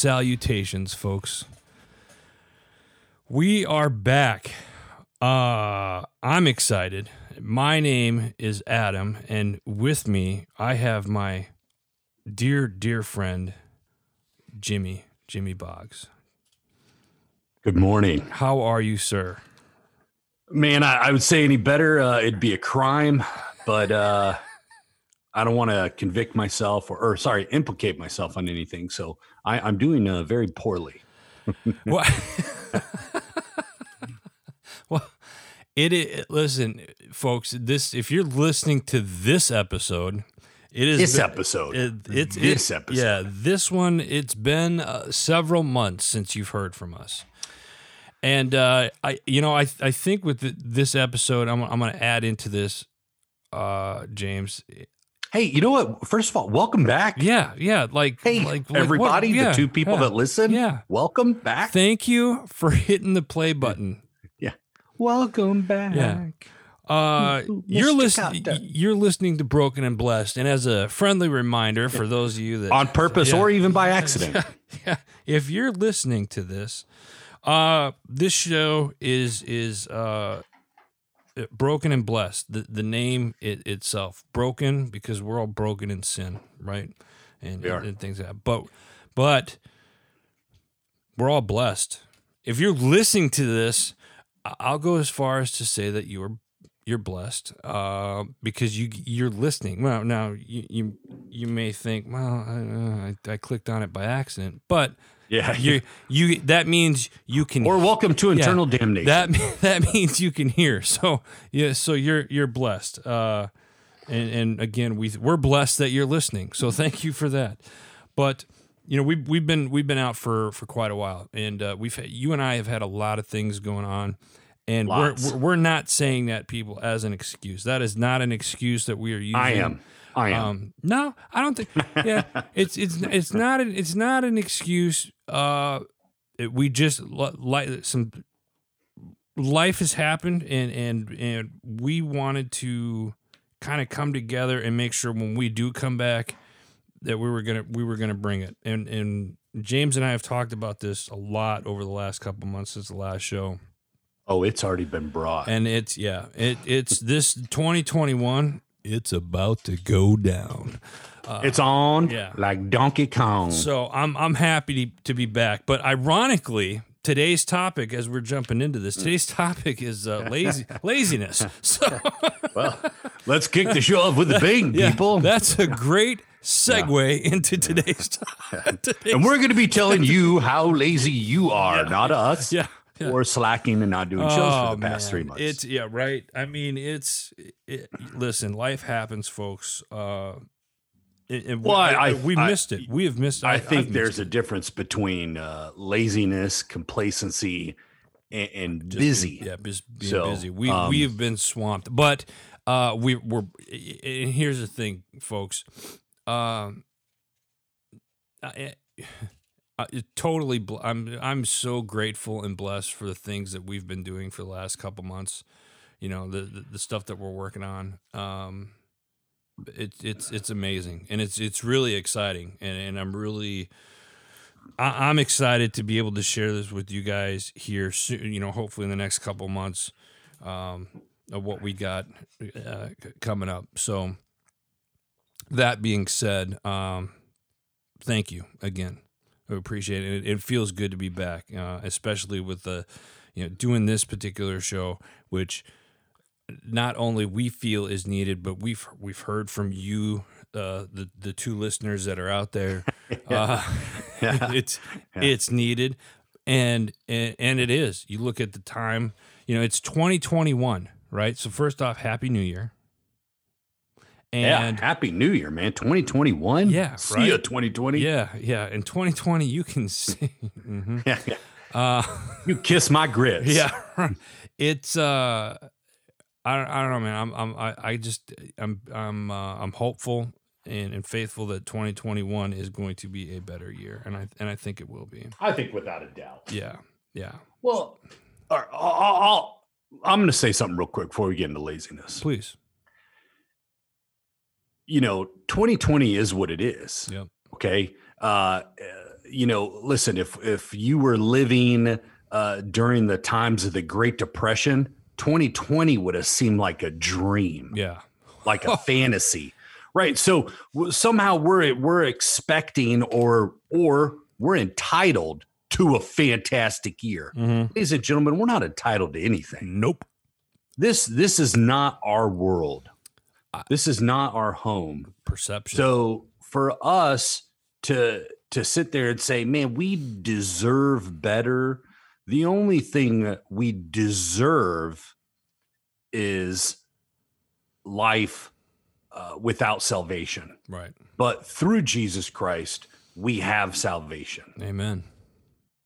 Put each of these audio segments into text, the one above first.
salutations, folks. We are back. Uh, I'm excited. My name is Adam, and with me, I have my dear, dear friend, Jimmy, Jimmy Boggs. Good morning. How are you, sir? Man, I, I would say any better, uh, it'd be a crime, but uh, I don't want to convict myself or, or, sorry, implicate myself on anything. So I, am doing uh, very poorly. well, well, it, it. Listen, folks. This if you're listening to this episode, it is this been, episode. It, it's this it, episode. Yeah, this one. It's been uh, several months since you've heard from us. And uh, I, you know, I I think with the, this episode, I'm I'm going to add into this, uh, James. Hey, you know what? First of all, welcome back. Yeah, yeah. Like, hey, like everybody, like, yeah, the two people yeah, that listen. Yeah, welcome back. Thank you for hitting the play button. Yeah, welcome back. Yeah. Uh, you're listening. You're listening to Broken and Blessed, and as a friendly reminder for those of you that on purpose yeah, or even by accident, yeah, yeah, if you're listening to this, uh, this show is is uh, broken and blessed. The the name it, itself broken because we're all broken in sin, right? And, and, and things like that. But but we're all blessed. If you're listening to this, I'll go as far as to say that you are you're blessed uh, because you you're listening. Well, now you you, you may think, well, I, I, I clicked on it by accident, but yeah, you you that means you can or welcome to internal yeah, damnation. That that means you can hear. So yeah, so you're you're blessed. Uh, and and again, we we're blessed that you're listening. So thank you for that. But you know we've we've been we've been out for for quite a while, and uh, we've had, you and I have had a lot of things going on. And we're, we're not saying that people as an excuse. That is not an excuse that we are using. I am. I am. Um, no, I don't think. Yeah, it's it's it's not an, it's not an excuse. Uh, it, we just like some life has happened, and and and we wanted to kind of come together and make sure when we do come back that we were gonna we were gonna bring it. And and James and I have talked about this a lot over the last couple months since the last show. Oh, it's already been brought. And it's yeah, it it's this 2021 it's about to go down. Uh, it's on yeah. like Donkey Kong. So I'm I'm happy to, to be back. But ironically, today's topic, as we're jumping into this, today's topic is uh, lazy laziness. So well, let's kick the show off with a bang, yeah, people. That's a great segue yeah. into today's, today's and we're going to be telling you how lazy you are, not us. Yeah yeah. Or slacking and not doing shows oh, for the past man. three months. It's yeah, right. I mean, it's it, listen, life happens, folks. Uh, and well, we, I, we I, missed it. We have missed. I, I think there's a difference between uh, laziness, complacency, and, and busy. Being, yeah, being so, busy. We um, we have been swamped, but uh, we we're. And here's the thing, folks. Um, uh, totally bl- I'm I'm so grateful and blessed for the things that we've been doing for the last couple months. You know, the the, the stuff that we're working on. Um it's it's it's amazing and it's it's really exciting and, and I'm really I, I'm excited to be able to share this with you guys here soon, you know, hopefully in the next couple months um, of what we got uh, coming up. So that being said, um, thank you again appreciate it. It feels good to be back, uh, especially with the, you know, doing this particular show, which not only we feel is needed, but we've we've heard from you, uh, the the two listeners that are out there. uh, yeah. it's yeah. it's needed, and, and and it is. You look at the time. You know, it's 2021, right? So first off, Happy New Year. And yeah, happy new year, man. 2021. Yeah. See right? ya 2020. Yeah, yeah. In 2020, you can see. mm-hmm. Yeah. yeah. Uh, you kiss my grits. Yeah. It's uh I don't, I don't know, man. I'm I'm I, I just I'm I'm uh, I'm hopeful and, and faithful that 2021 is going to be a better year, and I and I think it will be. I think without a doubt. Yeah, yeah. Well, I'll, I'll, I'm going to say something real quick before we get into laziness. Please you know, 2020 is what it is. Yep. Okay. Uh, you know, listen, if if you were living uh, during the times of the Great Depression, 2020 would have seemed like a dream, Yeah. like a fantasy, right? So somehow we're we're expecting or or we're entitled to a fantastic year, Mm-hmm. ladies and gentlemen. We're not entitled to anything. Nope. This this is not our world. This is not our home. Perception. So for us to to sit there and say, "Man, we deserve better," the only thing that we deserve is life uh, without salvation. right. But through Jesus Christ, we have salvation. Amen.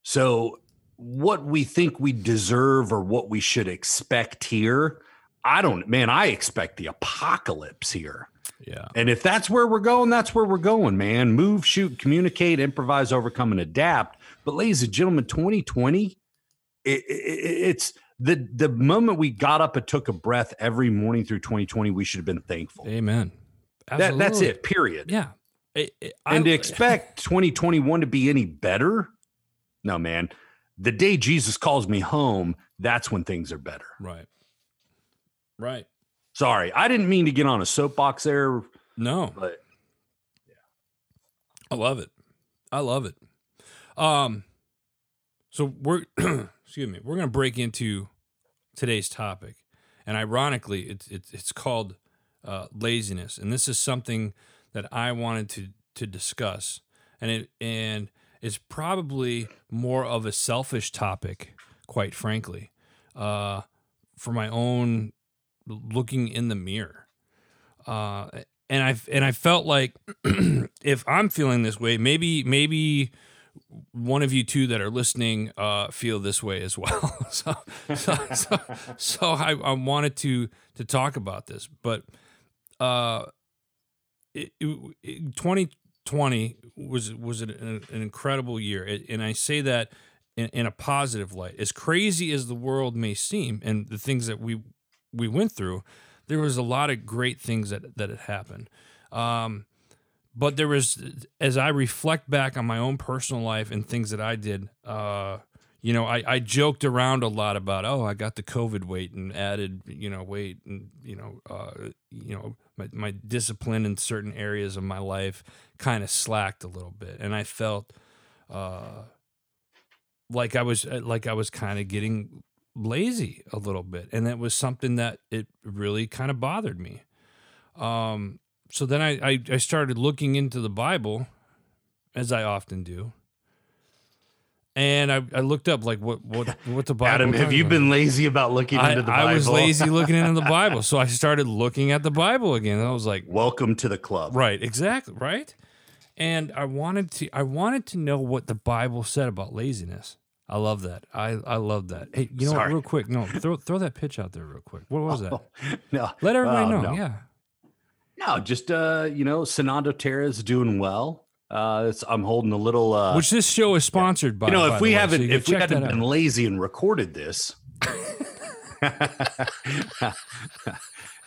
So, what we think we deserve or what we should expect here, I don't, man, I expect the apocalypse here. Yeah. And if that's where we're going, that's where we're going, man. Move, shoot, communicate, improvise, overcome, and adapt. But, ladies and gentlemen, 2020, it, it, it's the the moment we got up and took a breath every morning through 2020, we should have been thankful. Amen. That, that's it, period. Yeah. It- it- And I- to expect 2021 to be any better, no, man. The day Jesus calls me home, that's when things are better. Right. Right. Sorry, I didn't mean to get on a soapbox there, No. but yeah, I love it. I love it. Um, so we're excuse me, we're gonna break into today's topic, and ironically, it's it's it's called uh, laziness, and this is something that I wanted to to discuss, and it and it's probably more of a selfish topic, quite frankly, uh, for my own looking in the mirror. Uh, and I and I felt like if I'm feeling this way, maybe maybe one of you two that are listening uh, feel this way as well. so so so, so I, I wanted to to talk about this, but uh, it, it, 2020 was was an, an incredible year, and I say that in, in a positive light. As crazy as the world may seem, and the things that we we went through, there was a lot of great things that that had happened. Um, but there was, as I reflect back on my own personal life and things that I did, uh, you know, I, I joked around a lot about, oh, I got the COVID weight and added, you know, weight and, you know, uh, you know, my, my discipline in certain areas of my life kind of slacked a little bit. And I felt, uh, like I was, like I was kind of getting lazy a little bit. And that was something that it really kind of bothered me. Um, so then I, I, I started looking into the Bible, as I often do. And I, I looked up like what what what the Bible. Adam, have you about. been lazy about looking I, into the Bible? I was lazy looking into the Bible, so I started looking at the Bible again. And I was like, Welcome to the club. right, exactly, right. And I wanted to I wanted to know what the Bible said about laziness. I love that. I I love that. Hey, you know what? Real quick, no, throw throw that pitch out there real quick. What was that? No, Let everybody oh, know. no. Yeah. No, just uh, you know, Sonando Terra is doing well. Uh, it's, I'm holding a little. Uh, Which this show is sponsored by. you know, if we haven't, can if we hadn't been out. lazy and recorded this,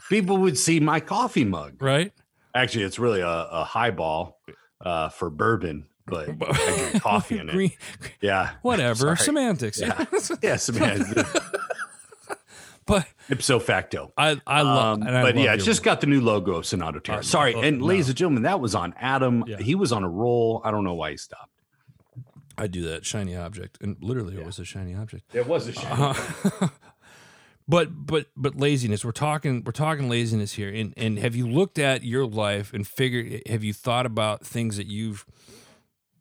people would see my coffee mug. right. Actually, it's really a, a highball uh, for bourbon, but I drink coffee in it. Yeah, whatever Sorry. semantics. Yeah. yes, man. but Ipso facto. I I love. Um, and I but love yeah, it's just got the new logo of Sonado Terra. Uh, Sorry, uh, and no. ladies and gentlemen, that was on Adam. Yeah. He was on a roll. I don't know why he stopped. I do that shiny object, and literally it was a shiny object. It was a shiny. Uh, but but but laziness. We're talking we're talking laziness here. And and have you looked at your life and figured? Have you thought about things that you've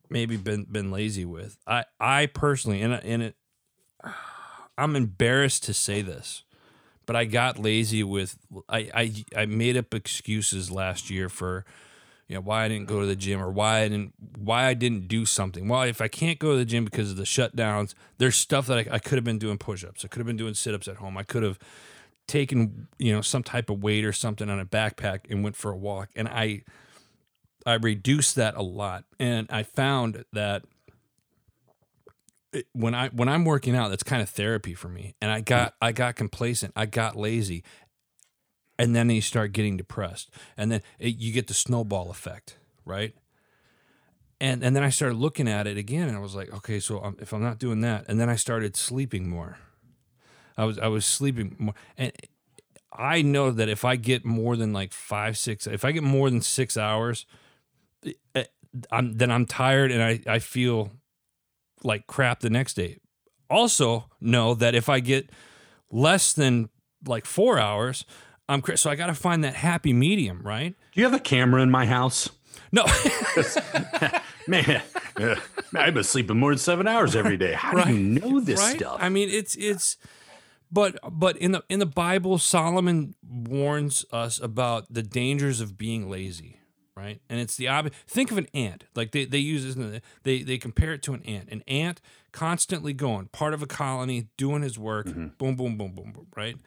maybe been been lazy with? I I personally and and it. I'm embarrassed to say this, but I got lazy with I I I made up excuses last year for you know why I didn't go to the gym or why I didn't why I didn't do something. Well, if I can't go to the gym because of the shutdowns, there's stuff that I, I could have been doing push-ups. I could have been doing sit-ups at home. I could have taken you know some type of weight or something on a backpack and went for a walk. And I I reduced that a lot, and I found that it- when I when I'm working out, that's kind of therapy for me. And I got I got complacent. I got lazy, and then you start getting depressed, and then it, you get the snowball effect, right? and and then I started looking at it again, and I was like, okay, so I'm, if I'm not doing that, and then I started sleeping more. I was I was sleeping more, and I know that if I get more than like five six, if I get more than six hours, I'm then I'm tired and I I feel like crap the next day. Also know that if I get less than like four hours, I'm so I got to find that happy medium, right? Do you have a camera in my house? No, Man, uh, I've been sleeping more than seven hours every day. How do you know this right? stuff? I mean, it's it's, but but in the in the Bible, Solomon warns us about the dangers of being lazy, right? And it's the obvious. Think of an ant. Like they they use this. They they compare it to an ant. An ant constantly going, part of a colony, doing his work. Mm-hmm. Boom, boom, boom, boom, boom. Right.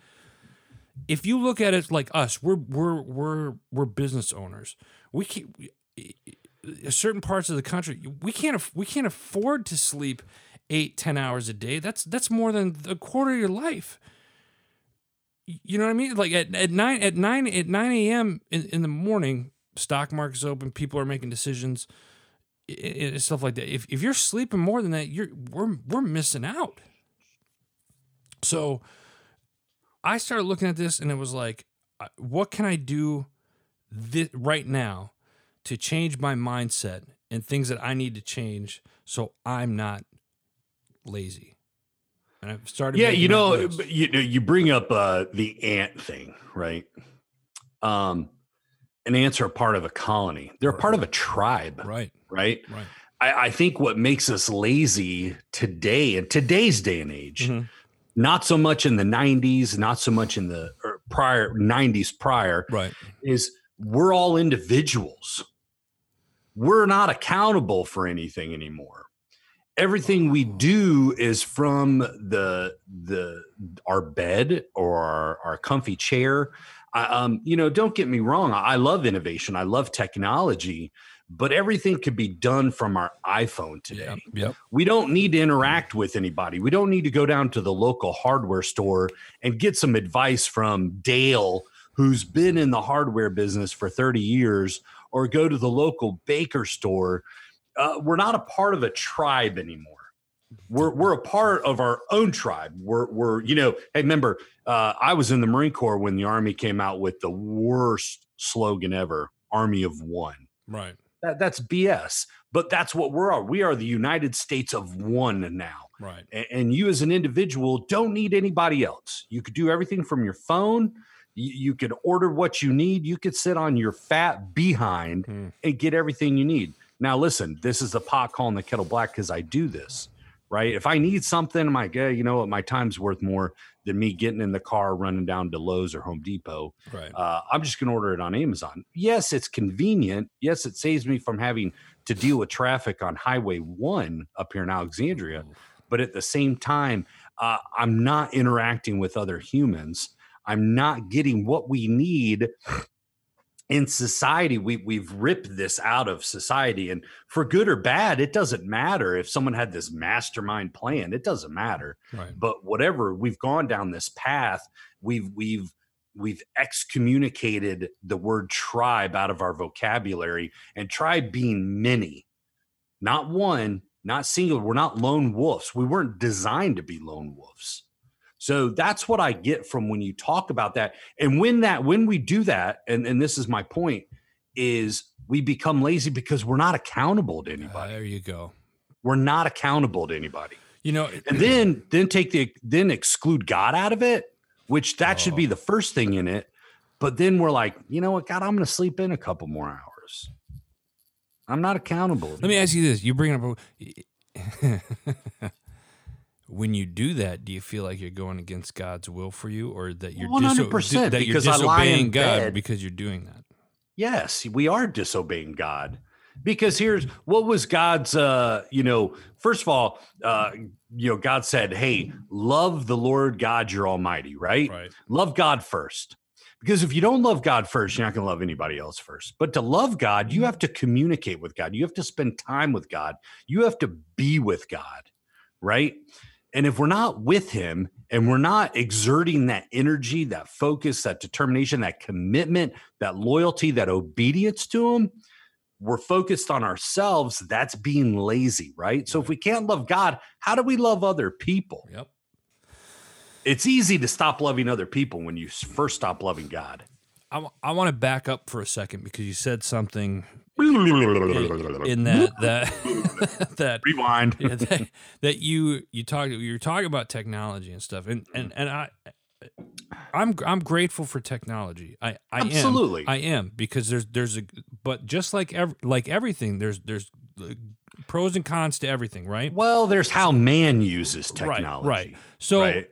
If you look at it like us, we're we're we're we're business owners. We can't. We, certain parts of the country we can't we can't afford to sleep eight ten hours a day that's that's more than a quarter of your life you know what i mean like at, at nine at nine at 9 a.m in, in the morning stock market's open people are making decisions and stuff like that if, if you're sleeping more than that you're we're, we're missing out so i started looking at this and it was like what can i do thi- right now to change my mindset and things that I need to change so I'm not lazy. And I've started. yeah, you know, you you bring up uh, the ant thing, right? Um, and ants are part of a colony. They're a part of a tribe, right, right? right. I, I think what makes us lazy today, in today's day and age, Mhm. not so much in the 90s, not so much in the prior 90s prior, Right. is we're all individuals. We're not accountable for anything anymore. Everything we do is from the the our bed or our, our comfy chair. I, um, you know, don't get me wrong. I, I love innovation. I love technology, but everything could be done from our iPhone today. Yep. Yep. We don't need to interact with anybody. We don't need to go down to the local hardware store and get some advice from Dale, who's been in the hardware business for 30 years, or go to the local baker store. Uh, we're not a part of a tribe anymore. We're, we're a part of our own tribe. We're, we're you know, hey, remember, uh, I was in the Marine Corps when the Army came out with the worst slogan ever Army of One. Right. That, that's BS. But that's what we're. We are the United States of one now. Right. A- And you, as an individual, don't need anybody else. You could do everything from your phone. You, you could order what you need. You could sit on your fat behind Hmm. and get everything you need. Now, listen, this is the pot calling the kettle black because I do this, right? If I need something, I'm like, hey, you know what? My time's worth more than me getting in the car, running down to Lowe's or Home Depot Right. uh, I'm just going to order it on Amazon. Yes, it's convenient. Yes, it saves me from having to deal with traffic on Highway One up here in Alexandria. But at the same time, uh, I'm not interacting with other humans. I'm not getting what we need in society. We we've ripped this out of society, and for good or bad, it doesn't matter if someone had this mastermind plan. It doesn't matter Right. but whatever we've gone down this path we've we've we've excommunicated the word tribe out of our vocabulary and tribe being many not one not singular we're not lone wolves we weren't designed to be lone wolves so that's what i get from when you talk about that and when that when we do that and and this is my point is we become lazy because we're not accountable to Uh, anybody there you go. we're not accountable to anybody You know, and then then take the then exclude God out of it, which that should be the first thing in it. But then we're like, you know what, God, I'm going to sleep in a couple more hours. I'm not accountable. let me ask you this: You bring up a- when you do that, do you feel like you're going against God's will for you, or that you're diso- 100%, that you're because I lie in disobeying God bed. because you're doing that? Yes, we are disobeying God. Because here's what was God's uh, you know, first of all, uh, you know, God said, Hey, love the Lord God your almighty, right? Right. Love God first. Because if you don't love God first, you're not going to love anybody else first. But to love God, you have to communicate with God. You have to spend time with God. You have to be with God, right? And if we're not with Him and we're not exerting that energy, that focus, that determination, that commitment, that loyalty, that obedience to Him, we're focused on ourselves, that's being lazy, right? So if we can't love God, how do we love other people? Yep. It's easy to stop loving other people when you first stop loving God. I, I want to back up for a second because you said something in that that that Rewind. yeah, that, that you you talked you're talking about technology and stuff and and and I I'm I'm grateful for technology. I I Absolutely. am I am because there's there's a but just like ev- like everything there's there's pros and cons to everything, right? Well, there's how man uses technology. Right. Right. So right?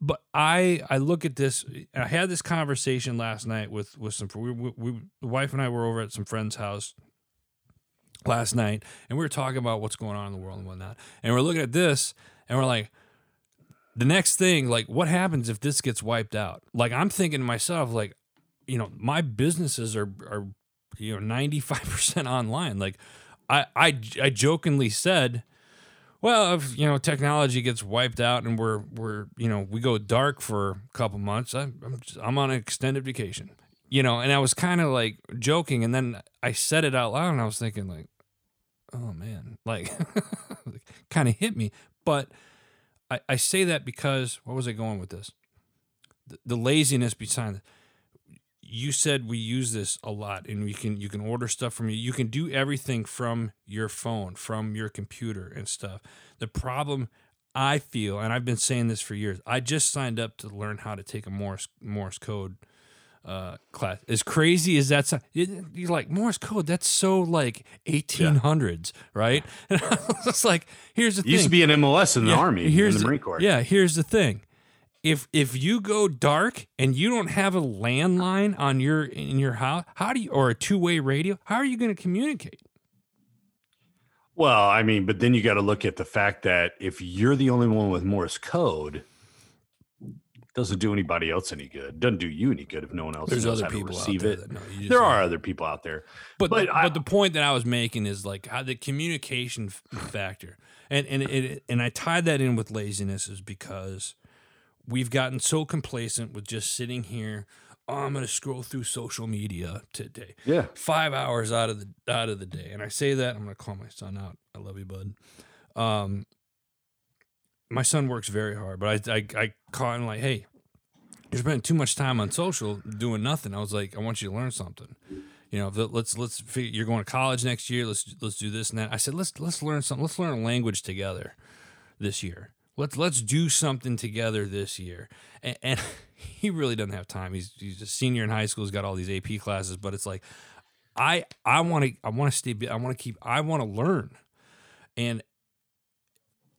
But I I look at this. I had this conversation last night with with some. We, we, we the wife and I were over at some friend's house last night, and we were talking about what's going on in the world and whatnot. And we're looking at this, and we're like, the next thing, like, what happens if this gets wiped out? Like, I'm thinking to myself, like, you know, my businesses are are you know 95 percent online. Like, I I I jokingly said well, if you know technology gets wiped out and we're we're you know we go dark for a couple months, I, I'm just- I'm on an extended vacation, you know. And I was kind of like joking, and then I said it out loud, and I was thinking like, oh man, like kind of hit me. But I, I say that because what was I going with this? The, the laziness behind it. You said we use this a lot, and you can you can order stuff from you. You can do everything from your phone, from your computer, and stuff. The problem I feel, and I've been saying this for years, I just signed up to learn how to take a Morse Morse code uh, class. As crazy as that's, you're like Morse code. That's so like 1800s, right? And I was like, here's the It used to be an MOS in the Yeah, Army, in here's the Marine Corps. Yeah, here's the thing. If if you go dark and you don't have a landline on your in your house, how do you or a two way radio? How are you going to communicate? Well, I mean, but then you got to look at the fact that if you're the only one with Morse code, doesn't do anybody else any good. Doesn't do you any good if no one else There's knows other how to people out receive there it. that just There are other people out there. But But but, I- but the point that I was making is like how the communication factor, and and it, and I tied that in with laziness is because we've gotten so complacent with just sitting here. Oh, I'm going to scroll through social media today. Yeah. five hours out of the out of the day, and I say that I'm going to call my son out. I love you, bud. Um, my son works very hard, but I I, I caught him like, hey, you're spending too much time on social doing nothing. I was like, I want you to learn something. You know, let's let's figure, you're going to college next year. Let's let's do this and that. I said, let's let's learn something. Let's learn a language together this year. Let's let's do something together this year. And, and he really doesn't have time. He's he's a senior in high school. He's got all these AP classes, but it's like, I I want to I want to stay. I want to keep. I want to learn. And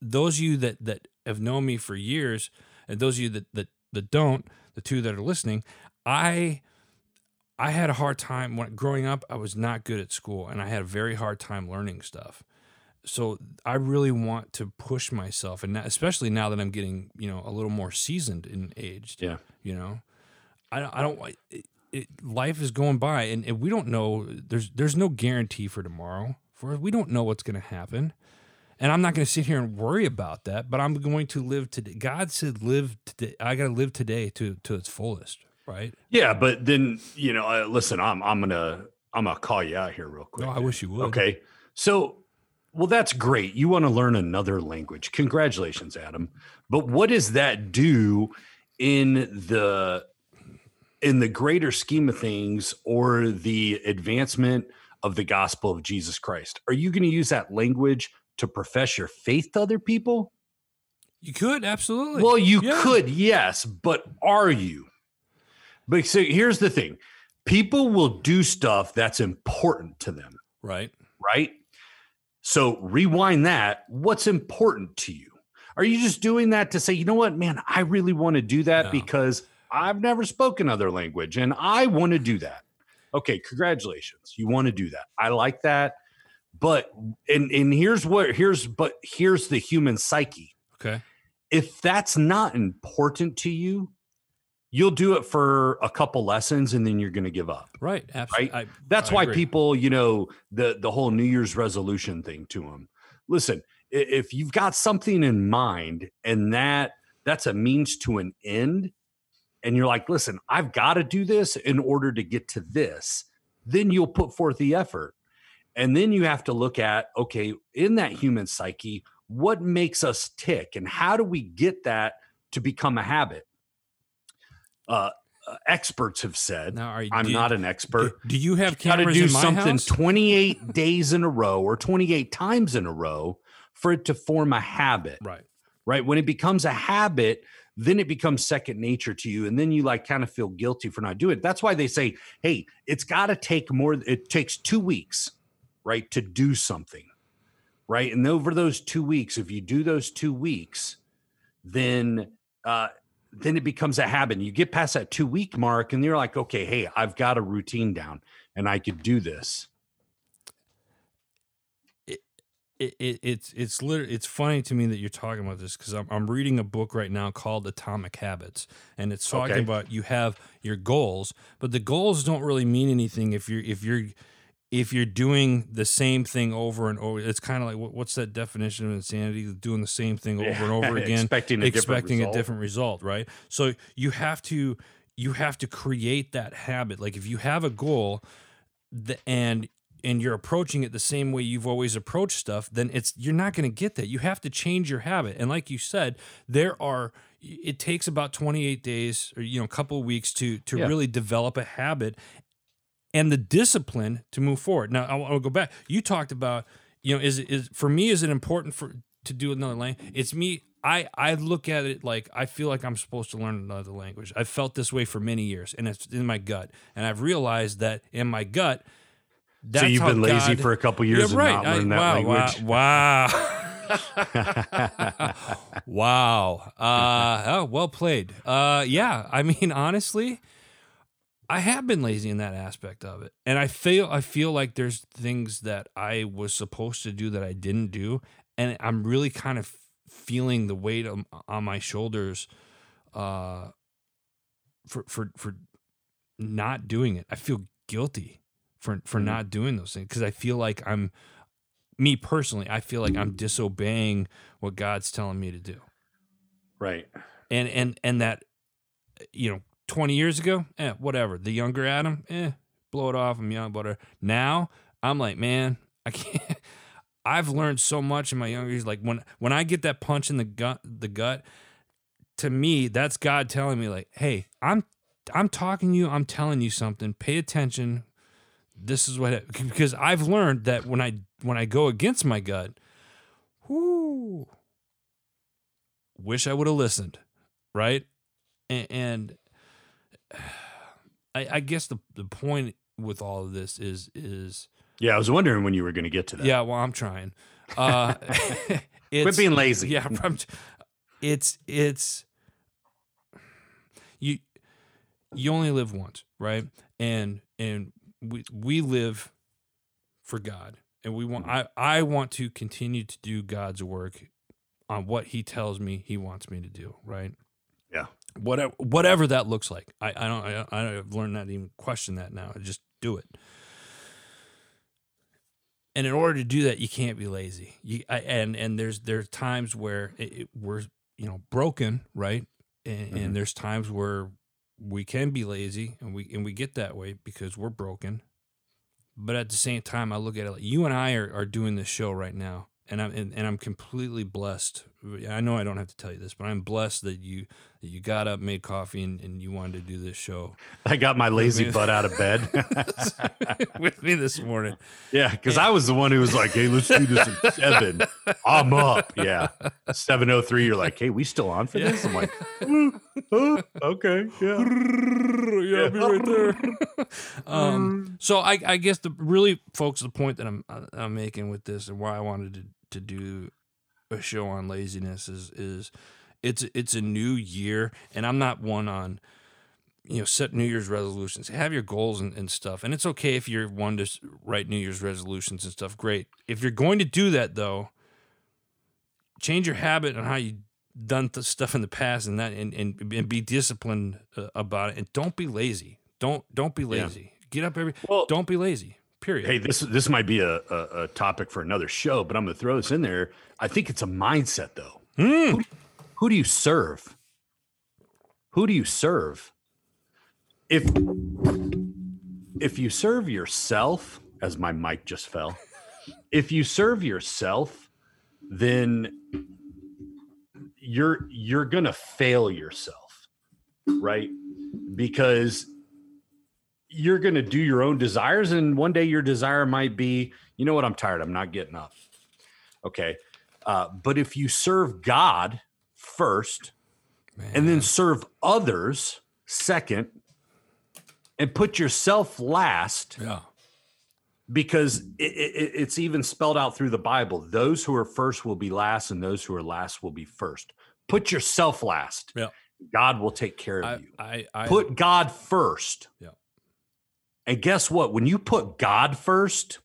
those of you that that have known me for years, and those of you that that that don't, the two that are listening, I I had a hard time when growing up. I was not good at school, and I had a very hard time learning stuff. So I really want to push myself, and especially now that I'm getting you know a little more seasoned and aged. Yeah. You know, I don't- I don't. It, it, life is going by, and, and we don't know. There's there's no guarantee for tomorrow. For we don't know what's going to happen. And I'm not going to sit here and worry about that, but I'm going to live today. God said, "Live today." I got to live today to to its fullest, right? Yeah, but then you know, uh, listen, I'm I'm gonna I'm gonna call you out here real quick. No, I wish you would. Okay, so well, that's great. You want to learn another language? Congratulations, Adam. But what does that do in the in the greater scheme of things, or the advancement of the gospel of Jesus Christ? Are you going to use that language to profess your faith to other people? You could absolutely. Well, you Yeah. could, yes, but are you? But so here's the thing people will do stuff that's important to them, right? right? So rewind that. What's important to you? Are you just doing that to say, you know what, man, I really want to do that No. because I've never spoken other language and I want to do that? Okay, congratulations. You want to do that. I like that. But and and here's what here's but here's the human psyche Okay. if that's not important to you, you'll do it for a couple lessons and then you're going to give up. Right. Absolutely. Right? That's why people, you know, the the whole New Year's resolution thing to them. Listen, if you've got something in mind and that that's a means to an end and you're like, "Listen, I've got to do this in order to get to this." Then you'll put forth the effort. And then you have to look at okay, in that human psyche, what makes us tick and how do we get that to become a habit? Uh, uh, experts have said. Now, are you, I'm do, not an expert. Do you have cameras do in my something house? 28 days in a row or 28 times in a row for it to form a habit right. right? When it becomes a habit, then it becomes second nature to you. And then you like kind of feel guilty for not doing it. That's why they say, hey, it's got to take more, it takes two weeks, right, to do something, right? And over those two weeks, if you do those two weeks, then, uh, then it becomes a habit. You get past that two week mark and you're like, okay, hey, I've got a routine down and I could do this. It, it, it's it's literally it's funny to me that you're talking about this because I'm, I'm reading a book right now called Atomic Habits and it's talking Okay. about you have your goals but the goals don't really mean anything if you're if you're if you're doing the same thing over and over it's kind of like what, what's that definition of insanity? Doing the same thing over and over again expecting a different a result. different result right? So you have to you have to create that habit. Like if you have a goal the, and and you're approaching it the same way you've always approached stuff then it's you're not going to get that. You have to change your habit. And like you said there are it takes about 28 days or you know a couple of weeks to to Yeah. really develop a habit and the discipline to move forward now i'll, I'll go back you talked about you know is it is for me is it important for to do another language it's me I, I look at it like I feel like I'm supposed to learn another language. I've felt this way for many years, and it's in my gut. And I've realized that in my gut, that's so you've been lazy God- for a couple Yeah, years and right. not learned that wow, language. Wow. wow. Uh, oh, well played. Uh, yeah. I mean, honestly, I have been lazy in that aspect of it, and I feel I feel like there's things that I was supposed to do that I didn't do, and I'm really kind of feeling the weight on, on my shoulders, uh, for for for not doing it. I feel guilty for for Mhm. not doing those things because I feel like I'm me personally. I feel like I'm disobeying what God's telling me to do, right. and and and that you know, 20 years ago, eh, whatever. The younger Adam, eh, blow it off. I'm young, but now I'm like, man, I can't. I've learned so much in my younger years. Like when when I get that punch in the gut, the gut, to me, that's God telling me, like, hey, I'm I'm talking to you. I'm telling you something. Pay attention. This is what it, because I've learned that when I when I go against my gut, whoo, wish I would have listened, right? And, and I, I guess the the point with all of this is is Yeah, I was wondering when you were going to get to that. yeah. Well, I'm trying. Uh, Quit being lazy. yeah, I'm, it's it's you you only live once, right? And and we we live for God, and we want I I want to continue to do God's work on what He tells me He wants me to do, right? Yeah. Whatever whatever that looks like, I I don't I, I I've learned not to even question that now. I just do it. And in order to do that, you can't be lazy. You I, and and there's there's times where it, it- we're you know broken, right? And, Mhm. and there's times where we can be lazy, and we and we get that way because we're broken. But at the same time, I look at it like you and I are, are doing this show right now, and I'm and, and I'm completely blessed. I know I don't have to tell you this, but I'm blessed that you that you got up, made coffee, and, and you wanted to do this show I got my lazy butt out of bed. with me this morning. yeah, because I was the one who was like, "Hey, let's do this at seven. I'm up." Yeah, seven oh three. You're like, "Hey, we still on for this?" I'm like, "Mm, uh, "Okay, yeah." yeah, I'll be right there. um, so I, I guess the really, folks, the point that I'm I'm making with this and why I wanted to, to do a show on laziness is is it's it's a new year, and I'm not one on you know set New Year's resolutions. Have your goals and, and stuff, and it's okay if you're one to write New Year's resolutions and stuff. Great. If you're going to do that though, change your habit on how you done th- stuff in the past and that and, and, and be disciplined uh, about it and don't be lazy don't don't be Yeah. lazy get up every Well, don't be lazy period Hey, this this might be a, a, a topic for another show, but I'm going to throw this in there. I think it's a mindset, though. Hmm. Who do you serve? Who do you serve? If if you serve yourself, as my mic just fell. if you serve yourself, then you're you're going to fail yourself, right? Because you're going to do your own desires and one day your desire might be, you know what, I'm tired, I'm not getting up. Okay. Uh, but if you serve God first Man. and then serve others second and put yourself last yeah, because it, it, it's even spelled out through the bible those who are first will be last and those who are last will be first put yourself last Yeah. god will take care of I, you I, I put god first Yeah. And guess what when you put god first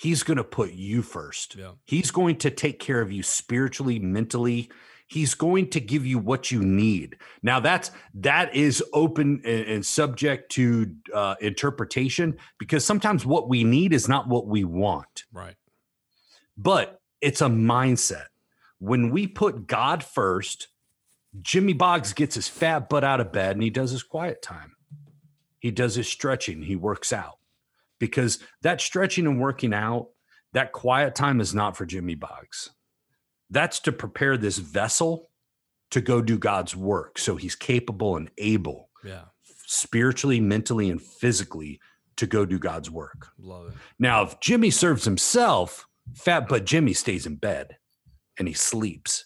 he's going to put you first yeah, He's going to take care of you spiritually, mentally. He's going to give you what you need. Now that's that is open and, and subject to uh, interpretation because sometimes what we need is not what we want, right, but it's a mindset. When we put God first, Jimmy Boggs gets his fat butt out of bed and he does his quiet time. He does his stretching. He works out because that stretching and working out, that quiet time is not for Jimmy Boggs. That's to prepare this vessel to go do God's work. So he's capable and able yeah, spiritually, mentally, and physically to go do God's work. love it. Now, if Jimmy serves himself, fat butt Jimmy stays in bed and he sleeps.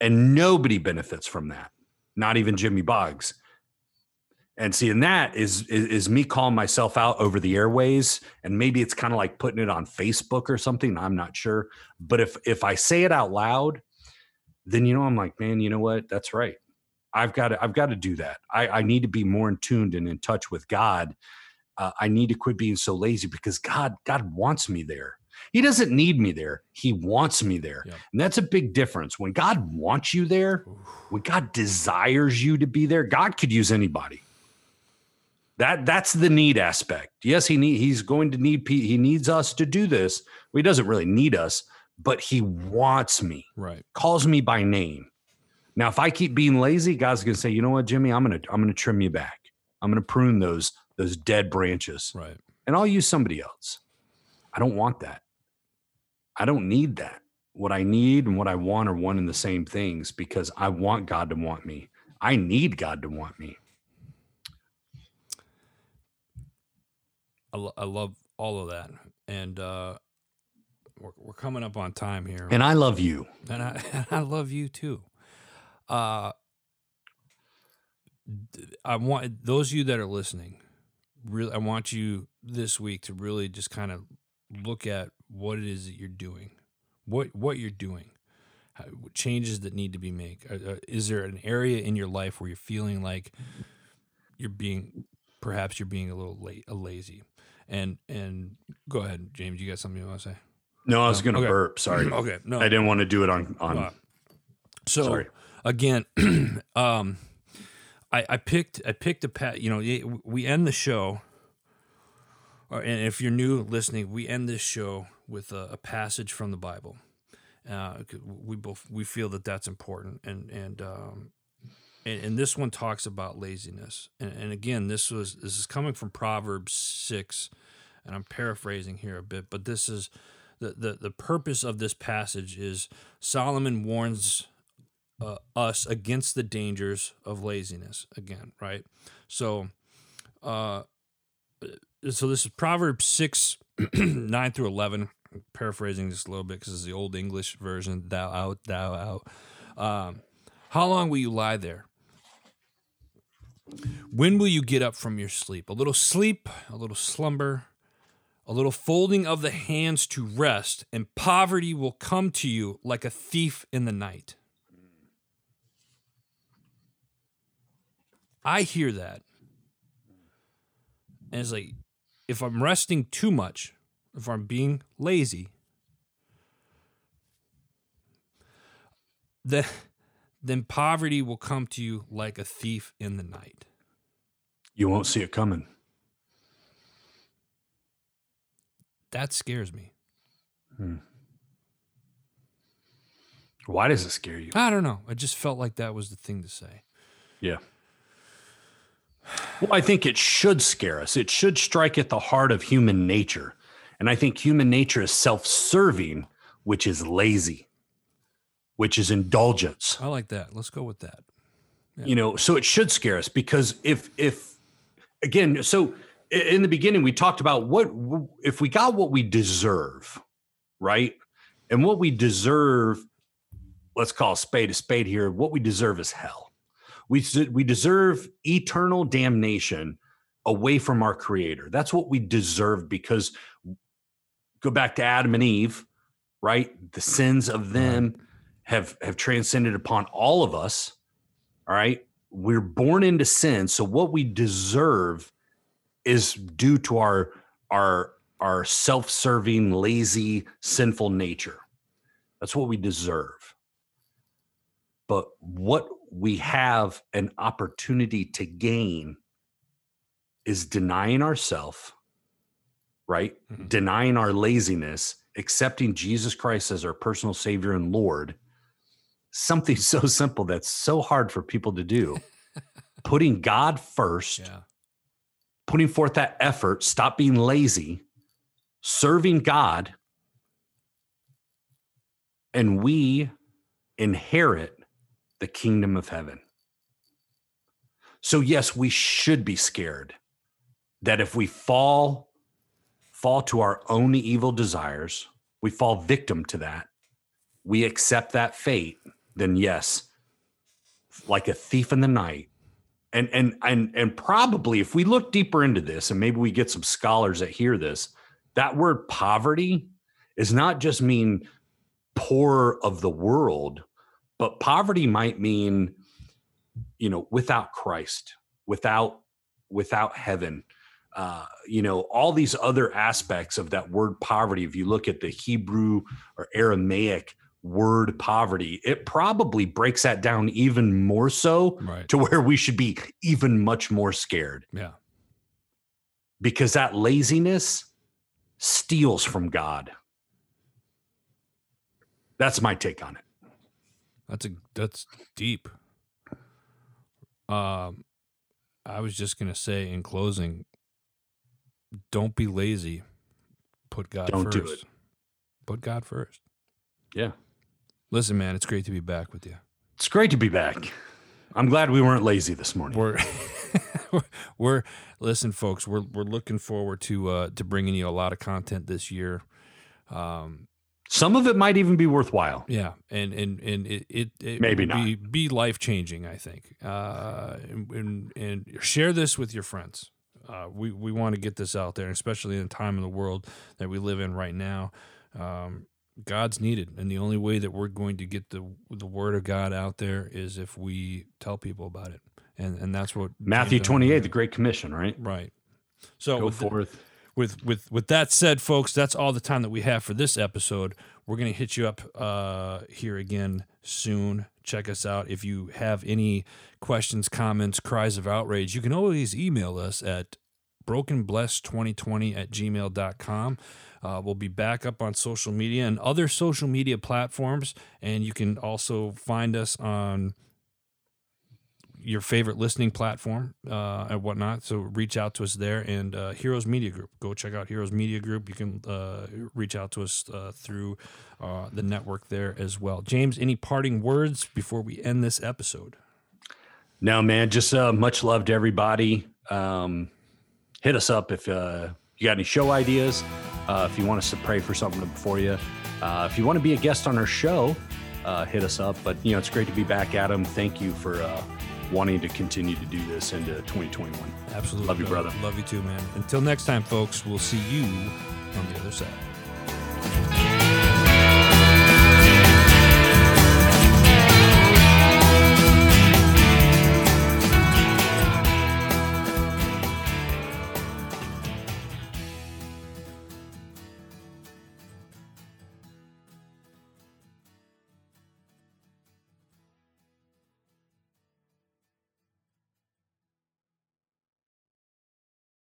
And nobody benefits from that. Not even Jimmy Boggs. And seeing that is, is is me calling myself out over the airways. And maybe it's kind of like putting it on Facebook or something. I'm not sure. But if if I say it out loud, then you know I'm like, man, you know what? That's right. I've got to I've got to do that. I, I need to be more in tuned and in touch with God uh, I need to quit being so lazy because God, God wants me there. He doesn't need me there. He wants me there. Yep. And that's a big difference. When God wants you there, when God desires you to be there, God could use anybody. That that's the need aspect. Yes, he need he's going to need he needs us to do this. Well, he doesn't really need us, but he wants me. Right, Calls me by name. Now, if I keep being lazy, God's going to say, "You know what, Jimmy? I'm going to I'm going to trim you back. I'm going to prune those those dead branches." right, and I'll use somebody else. I don't want that. I don't need that. What I need and what I want are one and the same things because I want God to want me. I need God to want me. I, lo- I love all of that, and uh, we're we're coming up on time here, And I love you. and I and I love you too. Uh, I want those of you that are listening. Really, I want you this week to really just kind of look at what it is that you're doing, what what you're doing, how, changes that need to be made. Is there an area in your life where you're feeling like you're being, perhaps you're being a little late, a lazy, and and go ahead, James. You got something you want to say? No, I was going to okay. burp. Sorry. Okay, no, I didn't want to do it on on uh, so Sorry. again, um, I, I picked I picked a pat. You know, we end the show, and if you're new listening, we end this show with a, a passage from the Bible. Uh, we both we feel that that's important, and and um, and, and this one talks about laziness. And, and again, this was this is coming from Proverbs six, and I'm paraphrasing here a bit, but this is the the, the purpose of this passage is Solomon warns uh, us against the dangers of laziness again, right? So, uh, so this is Proverbs 6, 9 through 11. I'm paraphrasing just a little bit because it's the old English version. Thou out, thou out. Um, how long will you lie there? When will you get up from your sleep? A little sleep, a little slumber, a little folding of the hands to rest, and poverty will come to you like a thief in the night. I hear that. And it's like, if I'm resting too much, if I'm being lazy, then, then poverty will come to you like a thief in the night. you won't see it coming. That scares me. Hmm. Why does it scare you? I don't know. I just felt like that was the thing to say. Yeah. Well, I think it should scare us. It should strike at the heart of human nature. And I think human nature is self serving, which is lazy, which is indulgence. I like that. Let's go with that. Yeah. You know, so it should scare us because if, if, again, so in the beginning, we talked about what, if we got what we deserve, right? And what we deserve, let's call a spade a spade here, what we deserve is hell. We, we deserve eternal damnation away from our creator. That's what we deserve because go back to Adam and Eve, right? The sins of them have have transcended upon all of us. All right? We're born into sin, so what we deserve is due to our our our self-serving, lazy, sinful nature. That's what we deserve. But what we have an opportunity to gain is denying ourselves right? Mm-hmm. Denying our laziness, accepting Jesus Christ as our personal Savior and Lord. Something so simple that's so hard for people to do. putting God first, yeah. putting forth that effort, stop being lazy, serving God, and we inherit the kingdom of heaven. So, yes, we should be scared that if we fall fall to our own evil desires, we fall victim to that, we accept that fate, then yes, like a thief in the night. And and and and probably if we look deeper into this, and maybe we get some scholars that hear this, that word poverty is not just mean poor of the world, but poverty might mean, you know, without Christ, without without heaven, uh, you know, all these other aspects of that word poverty, if you look at the Hebrew or Aramaic word poverty, it probably breaks that down even more so right. to where we should be even much more scared. Yeah. Because that laziness steals from God. That's my take on it. That's a that's deep. Um I was just going to say in closing, don't be lazy. Put God don't first. do it. Put God first. Yeah. Listen, man, it's great to be back with you. It's great to be back. I'm glad we weren't lazy this morning. We're we're listen, folks. We're we're looking forward to uh, to bringing you a lot of content this year. Um, some of it might even be worthwhile. Yeah, and and and it it, it maybe not be, be life changing. I think, uh, and, and and share this with your friends. Uh, we we want to get this out there, especially in the time in the world that we live in right now. Um, God's needed, and the only way that we're going to get the the word of God out there is if we tell people about it, and and that's what Matthew twenty eight, the Great Commission, right? Right. So go with forth. The, with with with that said, folks, that's all the time that we have for this episode. We're gonna hit you up uh, here again soon. Check us out. If you have any questions, comments, cries of outrage, you can always email us at brokenblessed2020 at gmail.com. Uh, we'll be back up on social media and other social media platforms. And you can also find us on your favorite listening platform uh, and whatnot. So reach out to us there and uh, Heroes Media Group. Go check out Heroes Media Group. You can uh, reach out to us uh, through uh, the network there as well. James, any parting words before we end this episode? No, man. Just uh, much love to everybody. Um, hit us up if you got any show ideas. Uh, if you want us to pray for something for you. Uh, if you want to be a guest on our show, uh, hit us up. But you know, it's great to be back, Adam. Thank you for wanting to continue to do this into 2021. Absolutely. Love you, brother. Love you too, man. Until next time, folks, we'll see you on the other side.